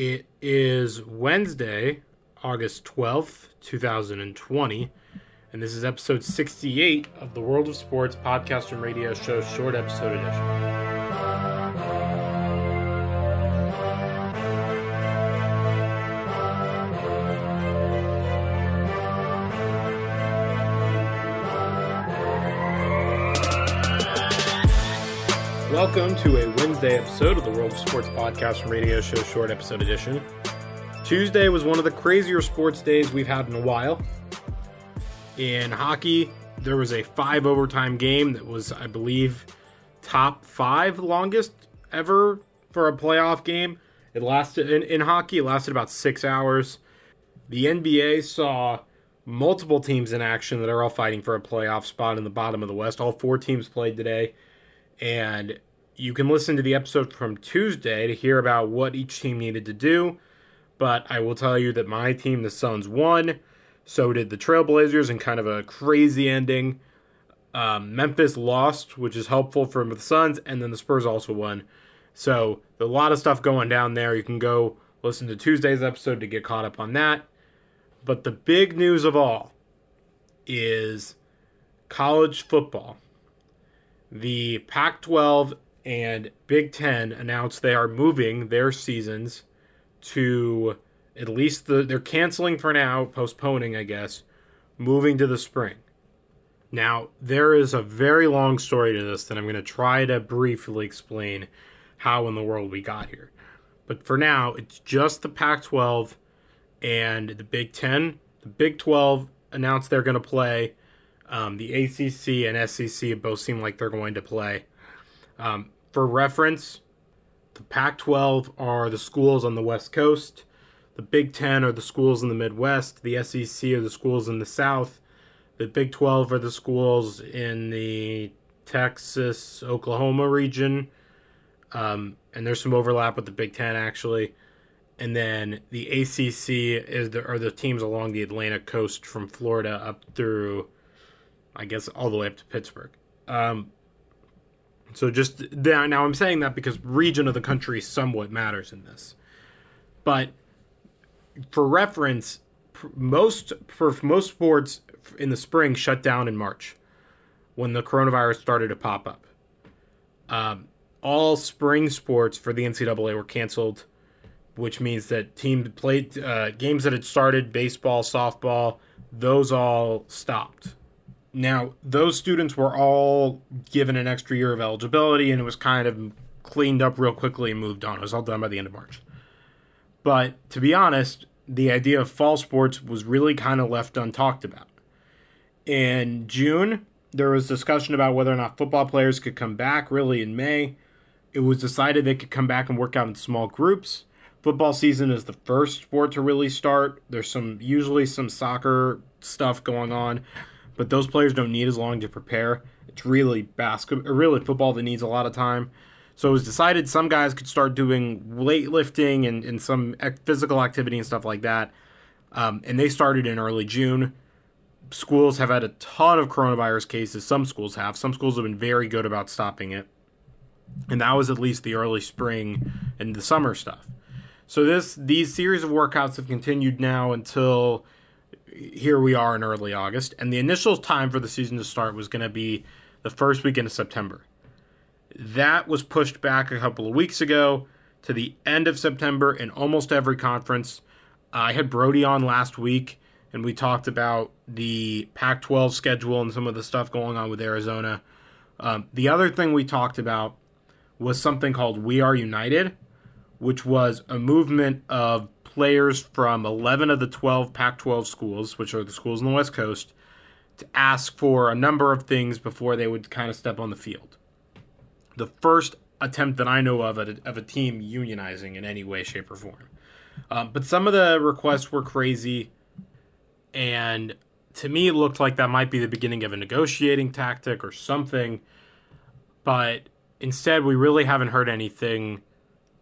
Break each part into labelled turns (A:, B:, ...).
A: It is Wednesday, August 12th, 2020, and this is episode 68 of the World of Sports podcast and radio show short episode edition. Welcome to a Wednesday episode of the World of Sports podcast and radio show short episode edition. Tuesday was one of the crazier sports days we've had in a while. In hockey, there was a five overtime game that was, I believe, top five longest ever for a playoff game. It lasted in, in hockey, it lasted about six hours. The NBA saw multiple teams in action that are all fighting for a playoff spot in the bottom of the West. All four teams played today. And you can listen to the episode from Tuesday to hear about what each team needed to do. But I will tell you that my team, the Suns, won. So did the Trailblazers in kind of a crazy ending. Um, Memphis lost, which is helpful for the Suns, and then the Spurs also won. So a lot of stuff going down there. You can go listen to Tuesday's episode to get caught up on that. But the big news of all is college football. The Pac 12 and Big Ten announced they are moving their seasons to at least the they're canceling for now, postponing, I guess, moving to the spring. Now, there is a very long story to this that I'm going to try to briefly explain how in the world we got here. But for now, it's just the Pac 12 and the Big Ten. The Big 12 announced they're going to play. Um, the ACC and SEC both seem like they're going to play. Um, for reference, the Pac 12 are the schools on the West Coast, the Big Ten are the schools in the Midwest, the SEC are the schools in the South, the Big 12 are the schools in the Texas, Oklahoma region, um, and there's some overlap with the Big Ten actually. And then the ACC is the, are the teams along the Atlantic coast from Florida up through I guess all the way up to Pittsburgh. Um, so just now, I'm saying that because region of the country somewhat matters in this. But for reference, most for most sports in the spring shut down in March when the coronavirus started to pop up. Um, all spring sports for the NCAA were canceled, which means that teams played uh, games that had started baseball, softball, those all stopped now, those students were all given an extra year of eligibility, and it was kind of cleaned up real quickly and moved on. It was all done by the end of March. But to be honest, the idea of fall sports was really kind of left untalked about. In June, there was discussion about whether or not football players could come back, really, in May. It was decided they could come back and work out in small groups. Football season is the first sport to really start. There's some usually some soccer stuff going on but those players don't need as long to prepare. It's really basketball, really football that needs a lot of time. So it was decided some guys could start doing weightlifting and, and some physical activity and stuff like that. Um, and they started in early June. Schools have had a ton of coronavirus cases. Some schools have. Some schools have been very good about stopping it. And that was at least the early spring and the summer stuff. So this these series of workouts have continued now until here we are in early August, and the initial time for the season to start was going to be the first weekend of September. That was pushed back a couple of weeks ago to the end of September in almost every conference. I had Brody on last week, and we talked about the Pac 12 schedule and some of the stuff going on with Arizona. Um, the other thing we talked about was something called We Are United, which was a movement of players from 11 of the 12 Pac 12 schools, which are the schools on the West Coast, to ask for a number of things before they would kind of step on the field. The first attempt that I know of a, of a team unionizing in any way, shape, or form. Um, but some of the requests were crazy, and to me, it looked like that might be the beginning of a negotiating tactic or something. But instead, we really haven't heard anything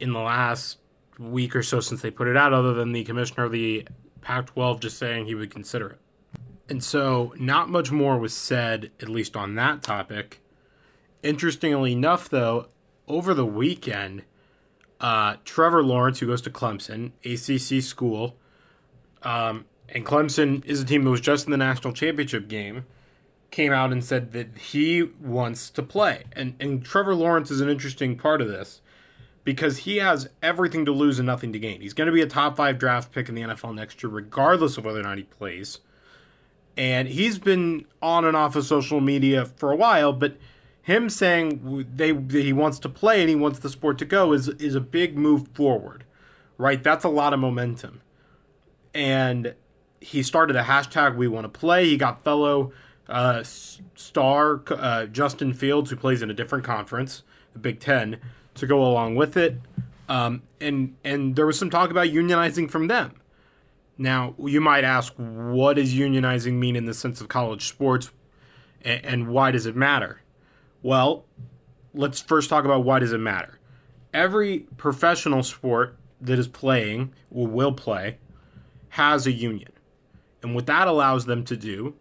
A: in the last week or so since they put it out, other than the commissioner of the Pac 12 just saying he would consider it. And so, not much more was said, at least on that topic. Interestingly enough, though, over the weekend, uh, Trevor Lawrence, who goes to Clemson, ACC school, um, and Clemson is a team that was just in the national championship game, came out and said that he wants to play. And, and Trevor Lawrence is an interesting part of this because he has everything to lose and nothing to gain. He's going to be a top five draft pick in the NFL next year, regardless of whether or not he plays. And he's been on and off of social media for a while, but him saying they he wants to play and he wants the sport to go is is a big move forward, right? That's a lot of momentum. And he started a hashtag We Want to Play. He got fellow uh, star uh, Justin Fields, who plays in a different conference, the Big Ten, to go along with it. Um, and and there was some talk about unionizing from them. Now you might ask, what does unionizing mean in the sense of college sports, and, and why does it matter? Well, let's first talk about why does it matter. Every professional sport that is playing or will play has a union. And what that allows them to do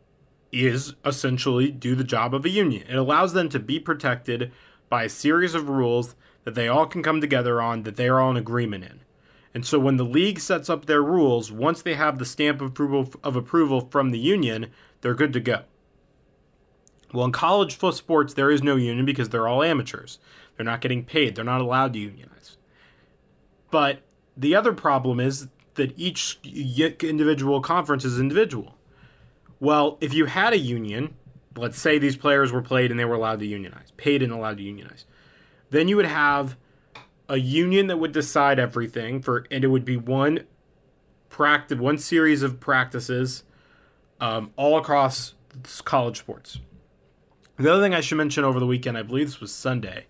A: is essentially do the job of a union. It allows them to be protected by a series of rules that they all can come together on, that they are all in agreement in. And so when the league sets up their rules, once they have the stamp of approval, of approval from the union, they're good to go. Well, in college football sports, there is no union because they're all amateurs. They're not getting paid. They're not allowed to unionize. But the other problem is that each individual conference is individual. Well, if you had a union, let's say these players were played and they were allowed to unionize, paid and allowed to unionize, then you would have a union that would decide everything for, and it would be one practice, one series of practices, um, all across college sports. The other thing I should mention over the weekend, I believe this was Sunday,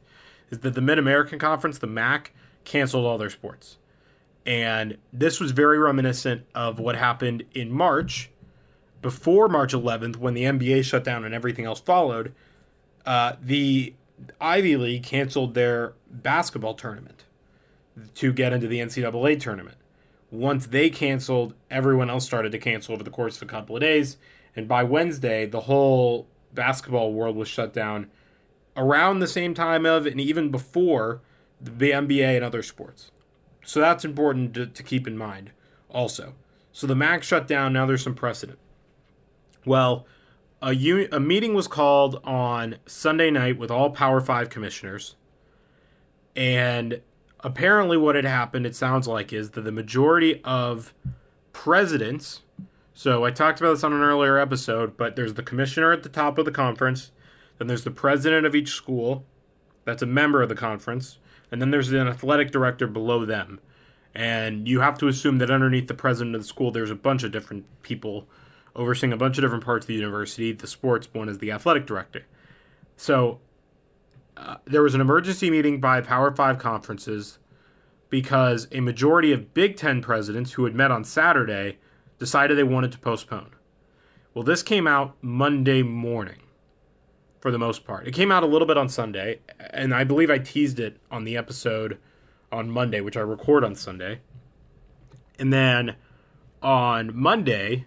A: is that the Mid American Conference, the MAC, canceled all their sports. And this was very reminiscent of what happened in March, before March 11th, when the NBA shut down and everything else followed. Uh, the Ivy League canceled their basketball tournament to get into the NCAA tournament. Once they canceled, everyone else started to cancel over the course of a couple of days. And by Wednesday, the whole basketball world was shut down around the same time of and even before the NBA and other sports. So that's important to, to keep in mind also. So the MAC shut down, now there's some precedent. Well, a, a meeting was called on Sunday night with all Power 5 commissioners. And apparently, what had happened, it sounds like, is that the majority of presidents so I talked about this on an earlier episode, but there's the commissioner at the top of the conference, then there's the president of each school, that's a member of the conference, and then there's an athletic director below them. And you have to assume that underneath the president of the school, there's a bunch of different people overseeing a bunch of different parts of the university. The sports one is the athletic director. So uh, there was an emergency meeting by Power Five conferences because a majority of Big Ten presidents who had met on Saturday decided they wanted to postpone. Well, this came out Monday morning for the most part. It came out a little bit on Sunday, and I believe I teased it on the episode on Monday, which I record on Sunday. And then on Monday,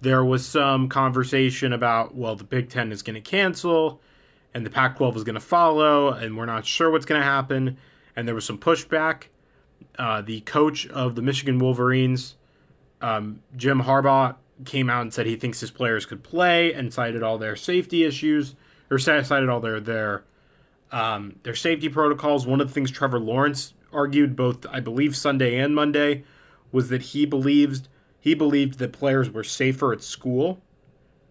A: there was some conversation about, well, the Big Ten is going to cancel and the Pac 12 is going to follow, and we're not sure what's going to happen. And there was some pushback. Uh, the coach of the Michigan Wolverines um, Jim Harbaugh came out and said he thinks his players could play and cited all their safety issues or cited all their their um, their safety protocols. One of the things Trevor Lawrence argued both I believe Sunday and Monday was that he believed he believed that players were safer at school,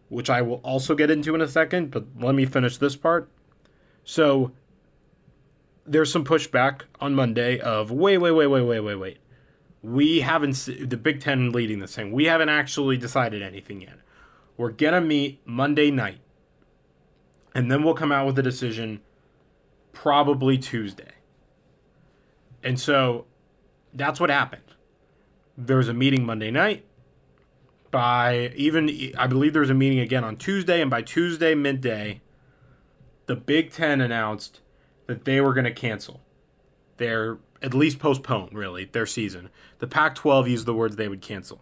A: which I will also get into in a second, but let me finish this part. So there's some pushback on Monday of wait, wait, wait, wait, wait, wait, wait we haven't the Big Ten leading this thing. We haven't actually decided anything yet. We're gonna meet Monday night, and then we'll come out with a decision probably Tuesday. And so that's what happened. There was a meeting Monday night. By even, I believe there was a meeting again on Tuesday, and by Tuesday midday, the Big Ten announced that they were going to cancel their at least postpone really their season. The Pac-12 used the words they would cancel.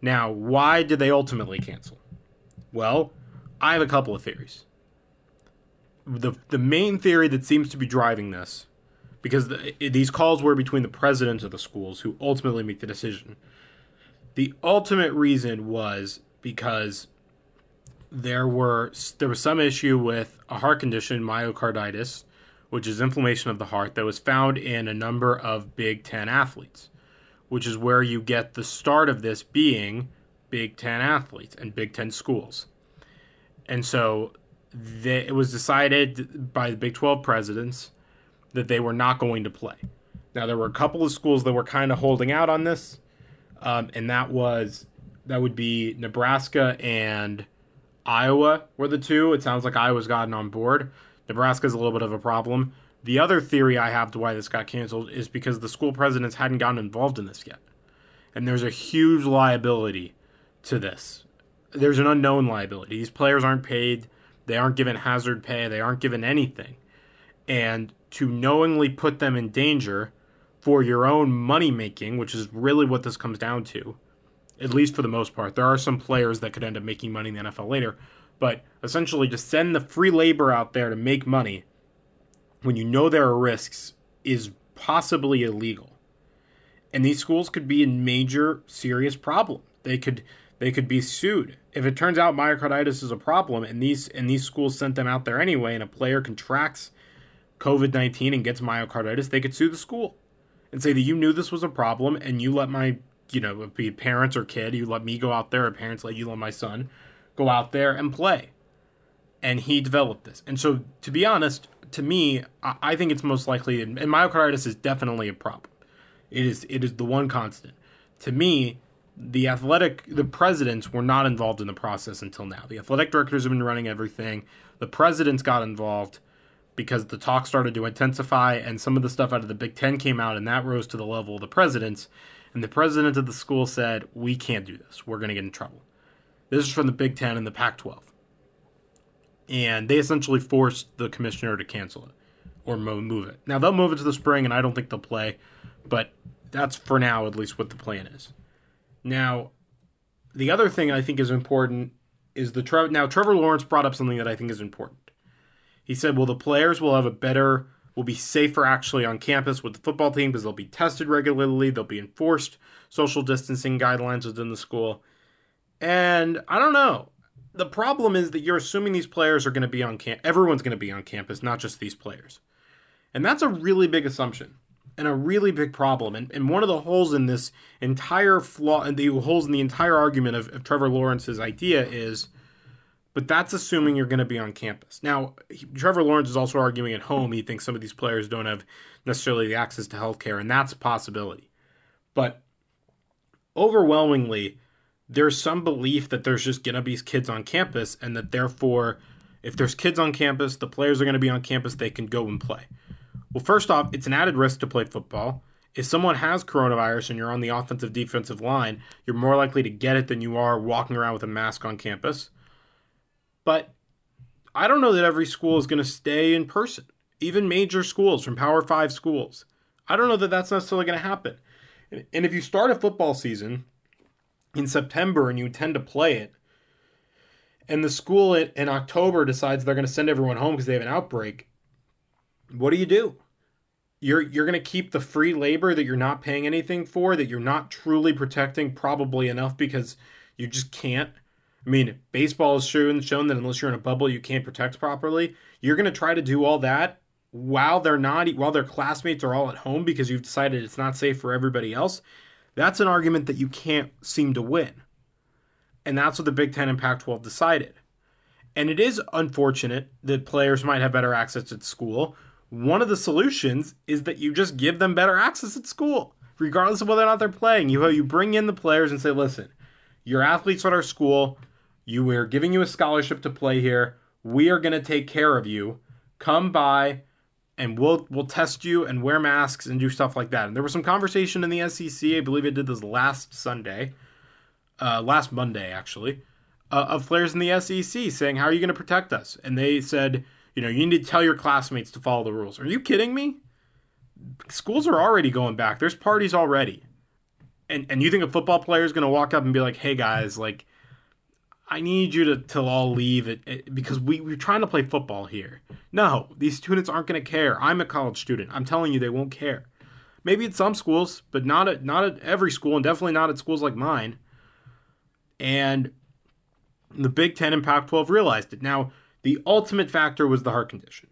A: Now, why did they ultimately cancel? Well, I have a couple of theories. The the main theory that seems to be driving this, because the, these calls were between the presidents of the schools who ultimately make the decision. The ultimate reason was because there were there was some issue with a heart condition, myocarditis, which is inflammation of the heart that was found in a number of Big 10 athletes, which is where you get the start of this being Big 10 athletes and Big 10 schools. And so it was decided by the Big 12 presidents that they were not going to play. Now there were a couple of schools that were kind of holding out on this, um, and that was that would be Nebraska and Iowa were the two. It sounds like Iowa's gotten on board. Nebraska's a little bit of a problem. The other theory I have to why this got canceled is because the school presidents hadn't gotten involved in this yet, and there's a huge liability to this. There's an unknown liability. These players aren't paid. They aren't given hazard pay. They aren't given anything. And to knowingly put them in danger for your own money making, which is really what this comes down to, at least for the most part. There are some players that could end up making money in the NFL later, but essentially to send the free labor out there to make money when you know there are risks is possibly illegal. And these schools could be in major serious problem. They could they could be sued. If it turns out myocarditis is a problem and these and these schools sent them out there anyway and a player contracts COVID 19 and gets myocarditis, they could sue the school and say that you knew this was a problem and you let my, you know, be parents or kid, you let me go out there, or parents let you let my son go out there and play. And he developed this. And so, to be honest, to me, I think it's most likely, and myocarditis is definitely a problem. It is, it is the one constant. To me, the athletic, the presidents were not involved in the process until now. The athletic directors have been running everything. The presidents got involved because the talk started to intensify and some of the stuff out of the Big Ten came out and that rose to the level of the presidents. And the president of the school said, We can't do this. We're going to get in trouble. This is from the Big Ten and the Pac 12. And they essentially forced the commissioner to cancel it or move it. Now, they'll move it to the spring, and I don't think they'll play, but that's for now at least what the plan is. Now, the other thing I think is important is the Trevor. Now, Trevor Lawrence brought up something that I think is important. He said, well, the players will have a better, will be safer actually on campus with the football team because they'll be tested regularly, they'll be enforced social distancing guidelines within the school. And I don't know. The problem is that you're assuming these players are going to be on camp. Everyone's going to be on campus, not just these players. And that's a really big assumption and a really big problem. And, and one of the holes in this entire flaw, and the holes in the entire argument of, of Trevor Lawrence's idea is but that's assuming you're going to be on campus. Now, he, Trevor Lawrence is also arguing at home he thinks some of these players don't have necessarily the access to healthcare, and that's a possibility. But overwhelmingly, there's some belief that there's just going to be kids on campus, and that therefore, if there's kids on campus, the players are going to be on campus, they can go and play. Well, first off, it's an added risk to play football. If someone has coronavirus and you're on the offensive defensive line, you're more likely to get it than you are walking around with a mask on campus. But I don't know that every school is going to stay in person, even major schools from Power Five schools. I don't know that that's necessarily going to happen. And if you start a football season in September and you intend to play it, and the school in October decides they're going to send everyone home because they have an outbreak, what do you do? You're you're going to keep the free labor that you're not paying anything for, that you're not truly protecting probably enough because you just can't I mean, baseball has shown shown that unless you're in a bubble, you can't protect properly. You're going to try to do all that while they're not, while their classmates are all at home because you've decided it's not safe for everybody else. That's an argument that you can't seem to win, and that's what the Big Ten and Pac-12 decided. And it is unfortunate that players might have better access at school. One of the solutions is that you just give them better access at school, regardless of whether or not they're playing. You you bring in the players and say, listen, your athletes at our school you we're giving you a scholarship to play here. We are going to take care of you. Come by and we'll we'll test you and wear masks and do stuff like that. And there was some conversation in the SEC, I believe it did this last Sunday, uh, last Monday actually, uh, of players in the SEC saying, "How are you going to protect us?" And they said, "You know, you need to tell your classmates to follow the rules." Are you kidding me? Schools are already going back. There's parties already, and and you think a football player is going to walk up and be like, "Hey guys, like." I need you to, to all leave it, it because we, we're trying to play football here. No, these students aren't going to care. I'm a college student. I'm telling you, they won't care. Maybe at some schools, but not at not at every school, and definitely not at schools like mine. And the Big Ten and Pac-12 realized it. Now, the ultimate factor was the heart condition,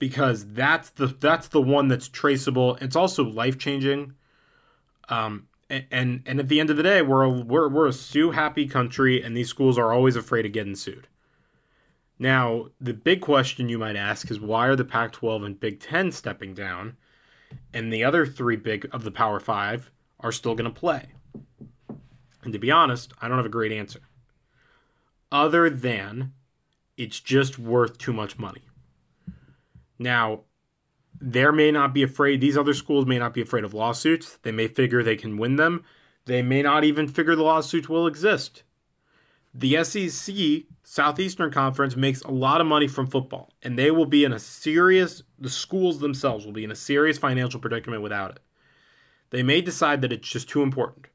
A: because that's the that's the one that's traceable. It's also life changing. Um, and and at the end of the day, we're a, we're we're a sue happy country, and these schools are always afraid of getting sued. Now, the big question you might ask is why are the Pac-12 and Big Ten stepping down, and the other three big of the Power Five are still going to play? And to be honest, I don't have a great answer. Other than it's just worth too much money. Now, there may not be afraid, these other schools may not be afraid of lawsuits. They may figure they can win them. They may not even figure the lawsuits will exist. The SEC, Southeastern Conference, makes a lot of money from football, and they will be in a serious, the schools themselves will be in a serious financial predicament without it. They may decide that it's just too important.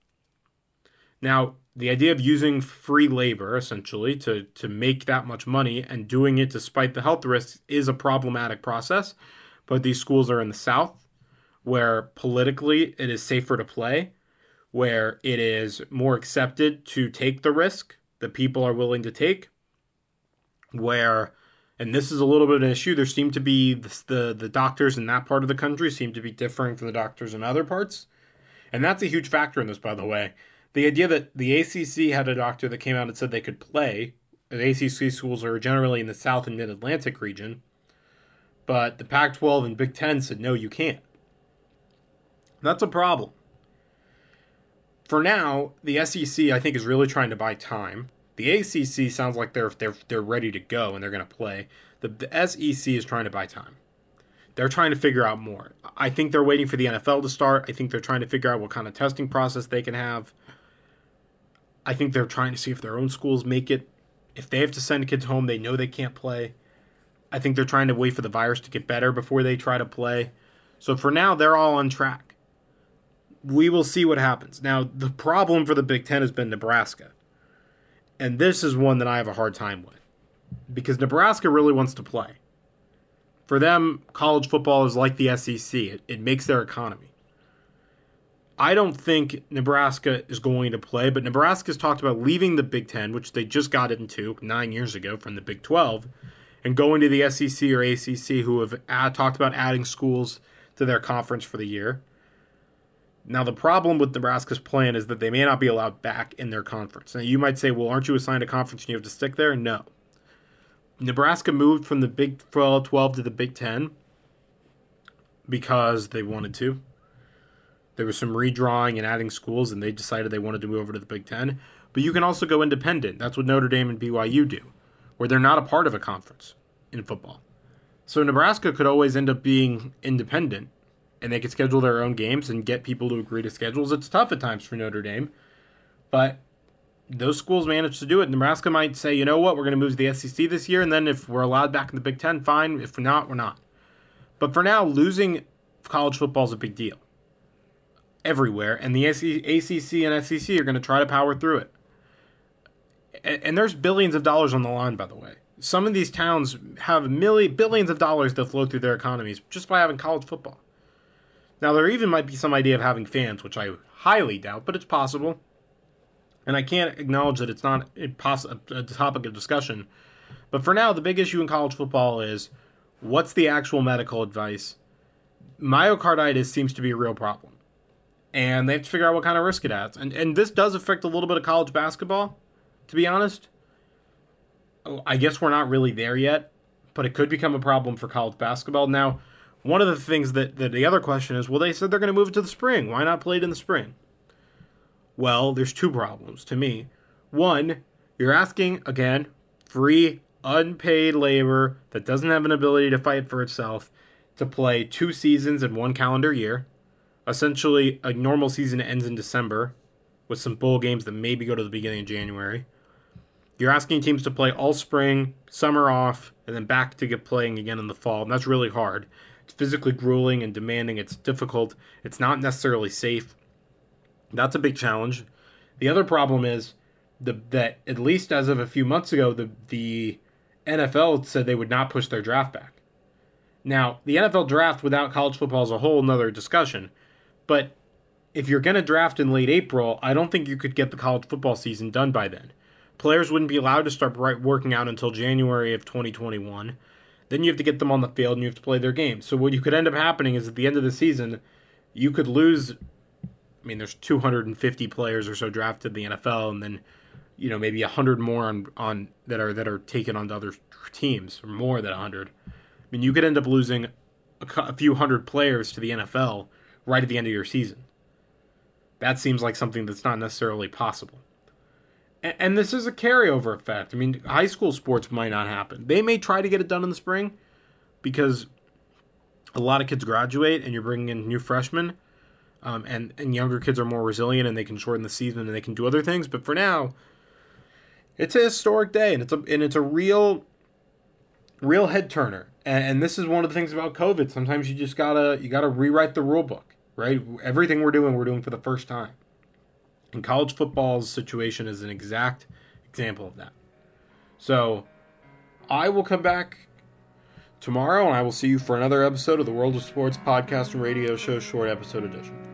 A: Now, the idea of using free labor essentially to, to make that much money and doing it despite the health risks is a problematic process but these schools are in the South, where politically it is safer to play, where it is more accepted to take the risk that people are willing to take, where and this is a little bit of an issue. There seem to be the, the, the doctors in that part of the country seem to be differing from the doctors in other parts, and that's a huge factor in this. By the way, the idea that the ACC had a doctor that came out and said they could play. The ACC schools are generally in the South and Mid Atlantic region. But the Pac 12 and Big Ten said, no, you can't. That's a problem. For now, the SEC, I think, is really trying to buy time. The ACC sounds like they're, they're, they're ready to go and they're going to play. The, the SEC is trying to buy time. They're trying to figure out more. I think they're waiting for the NFL to start. I think they're trying to figure out what kind of testing process they can have. I think they're trying to see if their own schools make it. If they have to send kids home, they know they can't play. I think they're trying to wait for the virus to get better before they try to play. So for now, they're all on track. We will see what happens. Now, the problem for the Big Ten has been Nebraska. And this is one that I have a hard time with because Nebraska really wants to play. For them, college football is like the SEC, it, it makes their economy. I don't think Nebraska is going to play, but Nebraska's talked about leaving the Big Ten, which they just got into nine years ago from the Big 12 and going to the SEC or ACC who have ad- talked about adding schools to their conference for the year. Now, the problem with Nebraska's plan is that they may not be allowed back in their conference. Now, you might say, well, aren't you assigned a conference and you have to stick there? No. Nebraska moved from the Big 12 to the Big 10 because they wanted to. There was some redrawing and adding schools, and they decided they wanted to move over to the Big 10. But you can also go independent. That's what Notre Dame and BYU do where they're not a part of a conference in football. So Nebraska could always end up being independent and they could schedule their own games and get people to agree to schedules. It's tough at times for Notre Dame, but those schools manage to do it. Nebraska might say, you know what, we're going to move to the SEC this year, and then if we're allowed back in the Big Ten, fine. If we're not, we're not. But for now, losing college football is a big deal everywhere, and the ACC and SEC are going to try to power through it and, there's billions of dollars on the line, by the way. Some of these towns have million, billions of dollars that flow through their economies just by having college football. Now, there even might be some idea of having fans, which I highly doubt, but it's possible. And I can't acknowledge that it's not a, poss- a topic of discussion. But for now, the big issue in college football is what's the actual medical advice? Myocarditis seems to be a real problem. And they have to figure out what kind of risk it has. And, and this does affect a little bit of college basketball to be honest. Oh, I guess we're not really there yet, but it could become a problem for college basketball. Now, one of the things that, that the other question is well, they said they're going to move it to the spring. Why not play it in the spring? Well, there's two problems to me. One, you're asking, again, free, unpaid labor that doesn't have an ability to fight for itself to play two seasons in one calendar year. Essentially, a normal season ends in December with some bowl games that maybe go to the beginning of January. You're asking teams to play all spring, summer off, and then back to get playing again in the fall. And that's really hard. It's physically grueling and demanding. It's difficult. It's not necessarily safe. That's a big challenge. The other problem is the that at least as of a few months ago, the the NFL said they would not push their draft back. Now, the NFL draft without college football is a whole nother discussion, but if you're going to draft in late April, I don't think you could get the college football season done by then. Players wouldn't be allowed to start working out until January of 2021. Then you have to get them on the field and you have to play their games. So what you could end up happening is at the end of the season, you could lose. I mean, there's 250 players or so drafted in the NFL, and then you know maybe 100 more on on that are that are taken onto other teams, or more than 100. I mean, you could end up losing a, a few hundred players to the NFL right at the end of your season. That seems like something that's not necessarily possible. And, this is a carryover effect. I mean, high school sports might not happen. They may try to get it done in the spring because a lot of kids graduate and you're bringing in new freshmen. Um, and, and younger kids are more resilient and they can shorten the season and they can do other things. But for now, it's a historic day and it's a and it's a real real head turner. And, and this is one of the things about COVID. Sometimes you just gotta you gotta rewrite the rule book, right? Everything we're doing, we're doing for the first time. And college football's situation is an exact example of that. So I will come back tomorrow and I will see you for another episode of the World of Sports podcast and radio show short episode edition.